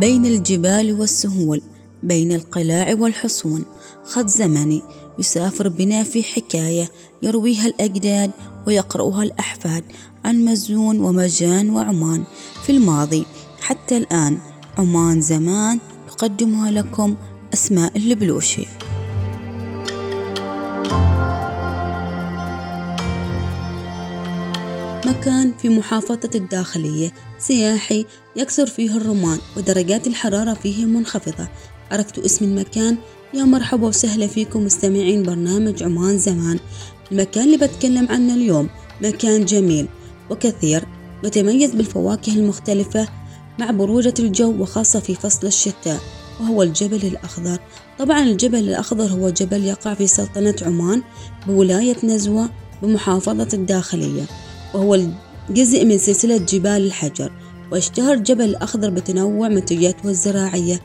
بين الجبال والسهول بين القلاع والحصون. خط زمني يسافر بنا في حكاية يرويها الأجداد ويقرأها الأحفاد عن مزون ومجان وعمان. في الماضي حتى الآن عمان زمان تقدمها لكم أسماء البلوشي مكان في محافظة الداخلية سياحي يكثر فيه الرمان ودرجات الحرارة فيه منخفضة. عرفت اسم المكان؟ يا مرحبا وسهلا فيكم مستمعين برنامج عمان زمان. المكان اللي بتكلم عنه اليوم مكان جميل وكثير وتميز بالفواكه المختلفة مع برودة الجو وخاصة في فصل الشتاء وهو الجبل الأخضر. طبعا الجبل الأخضر هو جبل يقع في سلطنة عمان بولاية نزوة بمحافظة الداخلية. وهو جزء من سلسلة جبال الحجر واشتهر جبل الأخضر بتنوع منتجاته الزراعية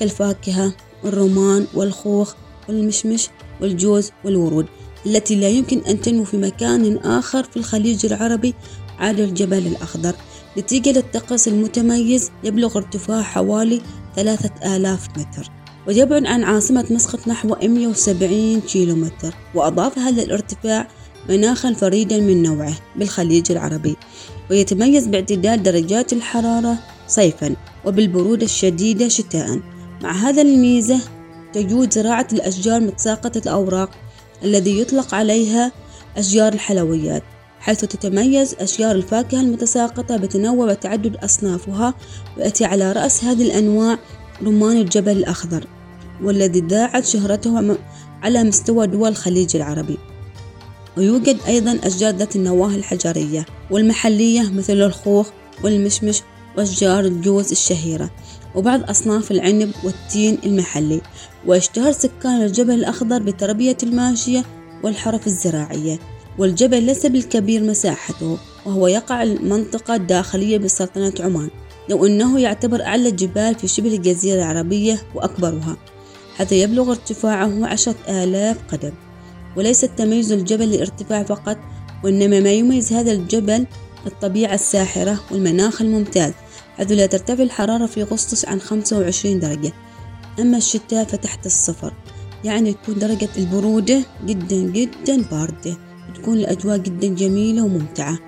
كالفاكهة والرمان والخوخ والمشمش والجوز والورود التي لا يمكن أن تنمو في مكان آخر في الخليج العربي عدا الجبل الأخضر. نتيجة للطقس المتميز يبلغ ارتفاع حوالي ثلاثة آلاف متر ويبعد عن عاصمة مسقط نحو 170 كيلومتر وأضاف هذا الارتفاع مناخا فريدا من نوعه بالخليج العربي ويتميز باعتدال درجات الحرارة صيفا وبالبرودة الشديدة شتاء مع هذا الميزة تجود زراعة الأشجار متساقطة الأوراق الذي يطلق عليها أشجار الحلويات حيث تتميز أشجار الفاكهة المتساقطة بتنوع وتعدد أصنافها ويأتي على رأس هذه الأنواع رمان الجبل الأخضر والذي ذاعت شهرته على مستوى دول الخليج العربي. ويوجد أيضا أشجار ذات النواة الحجرية والمحلية مثل الخوخ والمشمش وأشجار الجوز الشهيرة وبعض أصناف العنب والتين المحلي ويشتهر سكان الجبل الأخضر بتربية الماشية والحرف الزراعية والجبل ليس بالكبير مساحته وهو يقع المنطقة الداخلية بسلطنة عمان لو أنه يعتبر أعلى الجبال في شبه الجزيرة العربية وأكبرها حتى يبلغ ارتفاعه عشرة آلاف قدم وليس التميز الجبل الارتفاع فقط وإنما ما يميز هذا الجبل الطبيعة الساحرة والمناخ الممتاز حيث لا ترتفع الحرارة في أغسطس عن 25 درجة. أما الشتاء فتحت الصفر يعني تكون درجة البرودة جدا جدا باردة وتكون الأجواء جدا جميلة وممتعة.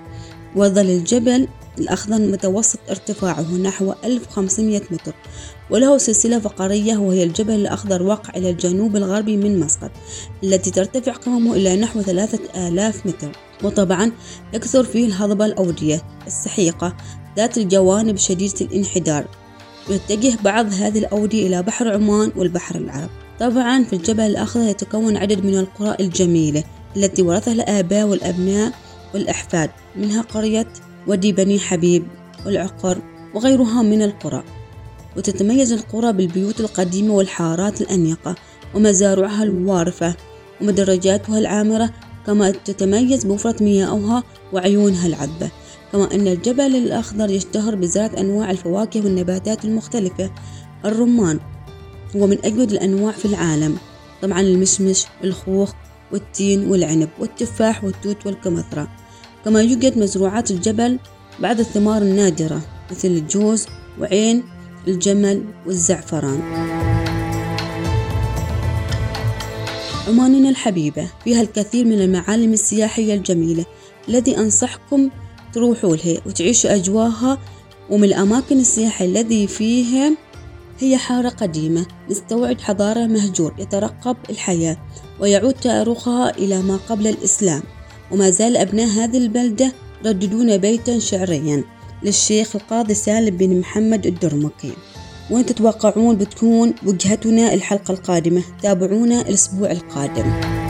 وظل الجبل الأخضر متوسط ارتفاعه نحو 1500 متر وله سلسلة فقرية وهي الجبل الأخضر واقع إلى الجنوب الغربي من مسقط التي ترتفع قممه إلى نحو ثلاثة آلاف متر. وطبعا يكثر فيه الهضبة الأودية السحيقة ذات الجوانب شديدة الانحدار. يتجه بعض هذه الأودية إلى بحر عمان والبحر العرب. طبعا في الجبل الأخضر يتكون عدد من القرى الجميلة التي ورثها الآباء والأبناء والأحفاد منها قرية ودي بني حبيب والعقر وغيرها من القرى. وتتميز القرى بالبيوت القديمة والحارات الأنيقة ومزارعها الوارفة ومدرجاتها العامرة كما تتميز بوفرة مياهها وعيونها العذبة كما أن الجبل الأخضر يشتهر بزراعة أنواع الفواكه والنباتات المختلفة الرمان هو من أجود الأنواع في العالم طبعا المشمش الخوخ والتين والعنب والتفاح والتوت والكمثرى. كما يوجد مزروعات الجبل بعض الثمار النادرة مثل الجوز وعين الجمل والزعفران. عماننا الحبيبة فيها الكثير من المعالم السياحية الجميلة الذي أنصحكم تروحوا لها وتعيشوا أجواها ومن الأماكن السياحية الذي فيها هي حارة قديمة مستوعب حضارة مهجور يترقب الحياة ويعود تاريخها إلى ما قبل الإسلام. وما زال أبناء هذه البلدة يرددون بيتا شعريا للشيخ القاضي سالم بن محمد الدرمكي. وين تتوقعون بتكون وجهتنا الحلقة القادمة تابعونا الأسبوع القادم.